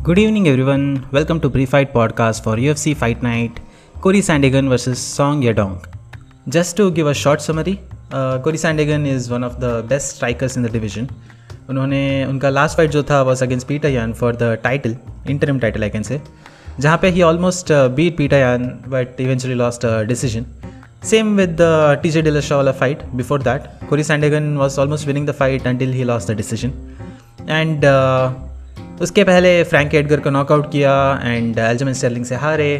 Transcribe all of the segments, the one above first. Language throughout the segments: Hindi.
Good evening, everyone. Welcome to Pre-Fight Podcast for UFC Fight Night. Corey Sandigan versus Song Yadong. Just to give a short summary, uh, Corey Sandigan is one of the best strikers in the division. उन्होंने उनका लास्ट फाइट जो था was against Peter Yan for the title interim title I can say जहाँ पे he almost beat Peter Yan but eventually lost decision same with the T J Dillashaw वाला fight before that Cory Sandhagen was almost winning the fight until he lost the decision and उसके पहले फ्रैंक एडगर को नॉकआउट किया एंड एल्जमन स्टर्लिंग से हारे।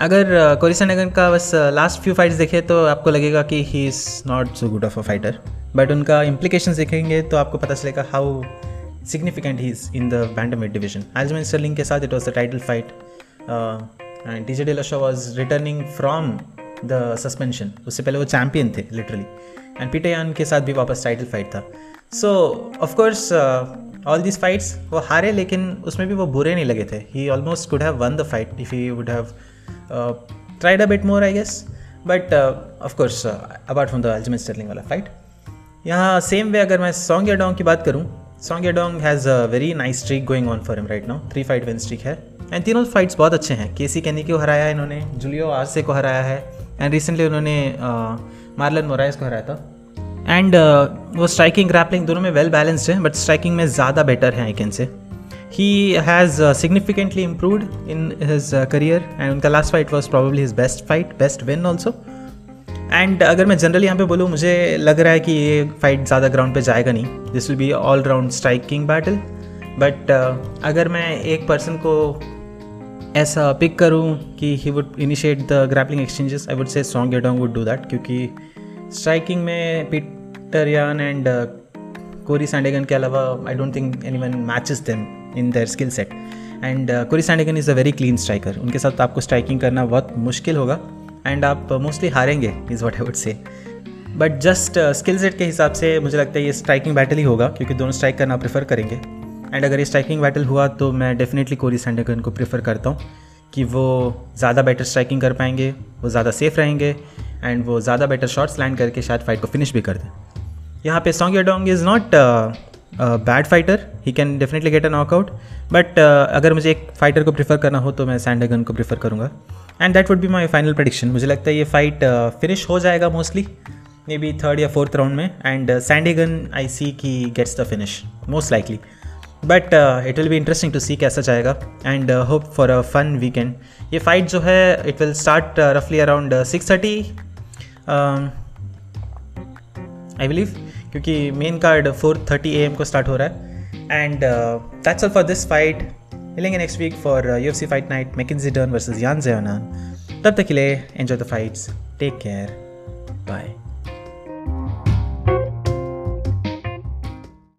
अगर कोरी सैंडेगन का बस लास्ट फ्यू फाइट्स देखे तो आपको लगेगा कि he is not so good of a fighter but उनका इम्प्लीकेशन देखेंगे तो आपको पता चलेगा how significant he is in the bantamweight division Aljamain Sterling के साथ it was the title fight and T J Dillashaw was returning from the suspension उससे पहले वो चैम्पियन थे लिटरली एंड पीटेयान के साथ भी वापस टाइटल फाइट था। So of course all this fights वो हारे, लेकिन उसमें भी वो बुरे नहीं लगे थे। He almost could have won the fight if he would have tried a bit more I guess but of course apart from the ultimate Sterling वाला फाइट यहाँ सेम वे अगर मैं सॉन्ग याडोंग की बात करूँ Song Yadong has a very nice streak going on for him right now three fight win streak है। एंड तीनों फाइट्स बहुत अच्छे हैं। के सी कैनी को हराया इन्होंने जूलियो आरसे को हराया है। एंड रिसेंटली उन्होंने मार्लन मोराइस को हराया था। एंड uh, वो स्ट्राइकिंग ग्रैपलिंग दोनों में वेल बैलेंस्ड है बट स्ट्राइकिंग में ज़्यादा बेटर है I can say he has significantly improved in his career and उनका last fight was probably his best fight best win also and अगर मैं जनरली यहाँ पे बोलूँ मुझे लग रहा है कि ये फाइट ज़्यादा ग्राउंड पे जाएगा नहीं. This will be all round striking battle but अगर मैं एक पर्सन को ऐसा पिक करूँ कि he would initiate the grappling exchanges I would say Song Yadong would do that क्योंकि स्ट्राइकिंग में Petr Yan and Cory Sandhagen के अलावा I don't think any one matches them in their skill set and Cory Sandhagen is a very clean striker उनके साथ आपको स्ट्राइकिंग करना बहुत मुश्किल होगा. एंड आप mostly हारेंगे is what I would say but just skill set के हिसाब से मुझे लगता है ये स्ट्राइकिंग बैटल ही होगा, क्योंकि दोनों स्ट्राइक करना प्रेफर करेंगे. एंड अगर ये स्ट्राइकिंग बैटल हुआ तो मैं डेफिनेटली कोरी सैंडेगन को प्रेफर करता हूँ कि वो ज़्यादा बेटर स्ट्राइकिंग कर पाएँगे, वो ज़्यादा सेफ़ रहेंगे एंड वो ज़्यादा बेटर शॉट्स लैंड करके शायद फाइट को फिनिश भी कर दें. यहाँ पे Song Yadong is not bad fighter he can definitely get a knockout but अगर मुझे एक फाइटर को प्रीफर करना हो तो मैं सैंडेगन को प्रीफर करूँगा. And that would be my final prediction मुझे लगता है ये फाइट फिनिश uh, हो जाएगा मोस्टली मे बी थर्ड या फोर्थ राउंड में. एंड सैंडेगन आई सी की gets the finish most likely but it will be interesting to see कैसा जाएगा. And hope for a fun weekend ये फाइट जो है इट विल स्टार्ट रफली around six thirty I believe क्योंकि main card four thirty A M को स्टार्ट हो रहा है। And that's all for this fight मिलेंगे next week for U F C fight night Mackenzie Dern versus Yan Xiaonan तब तक के लिए enjoy the fights take care bye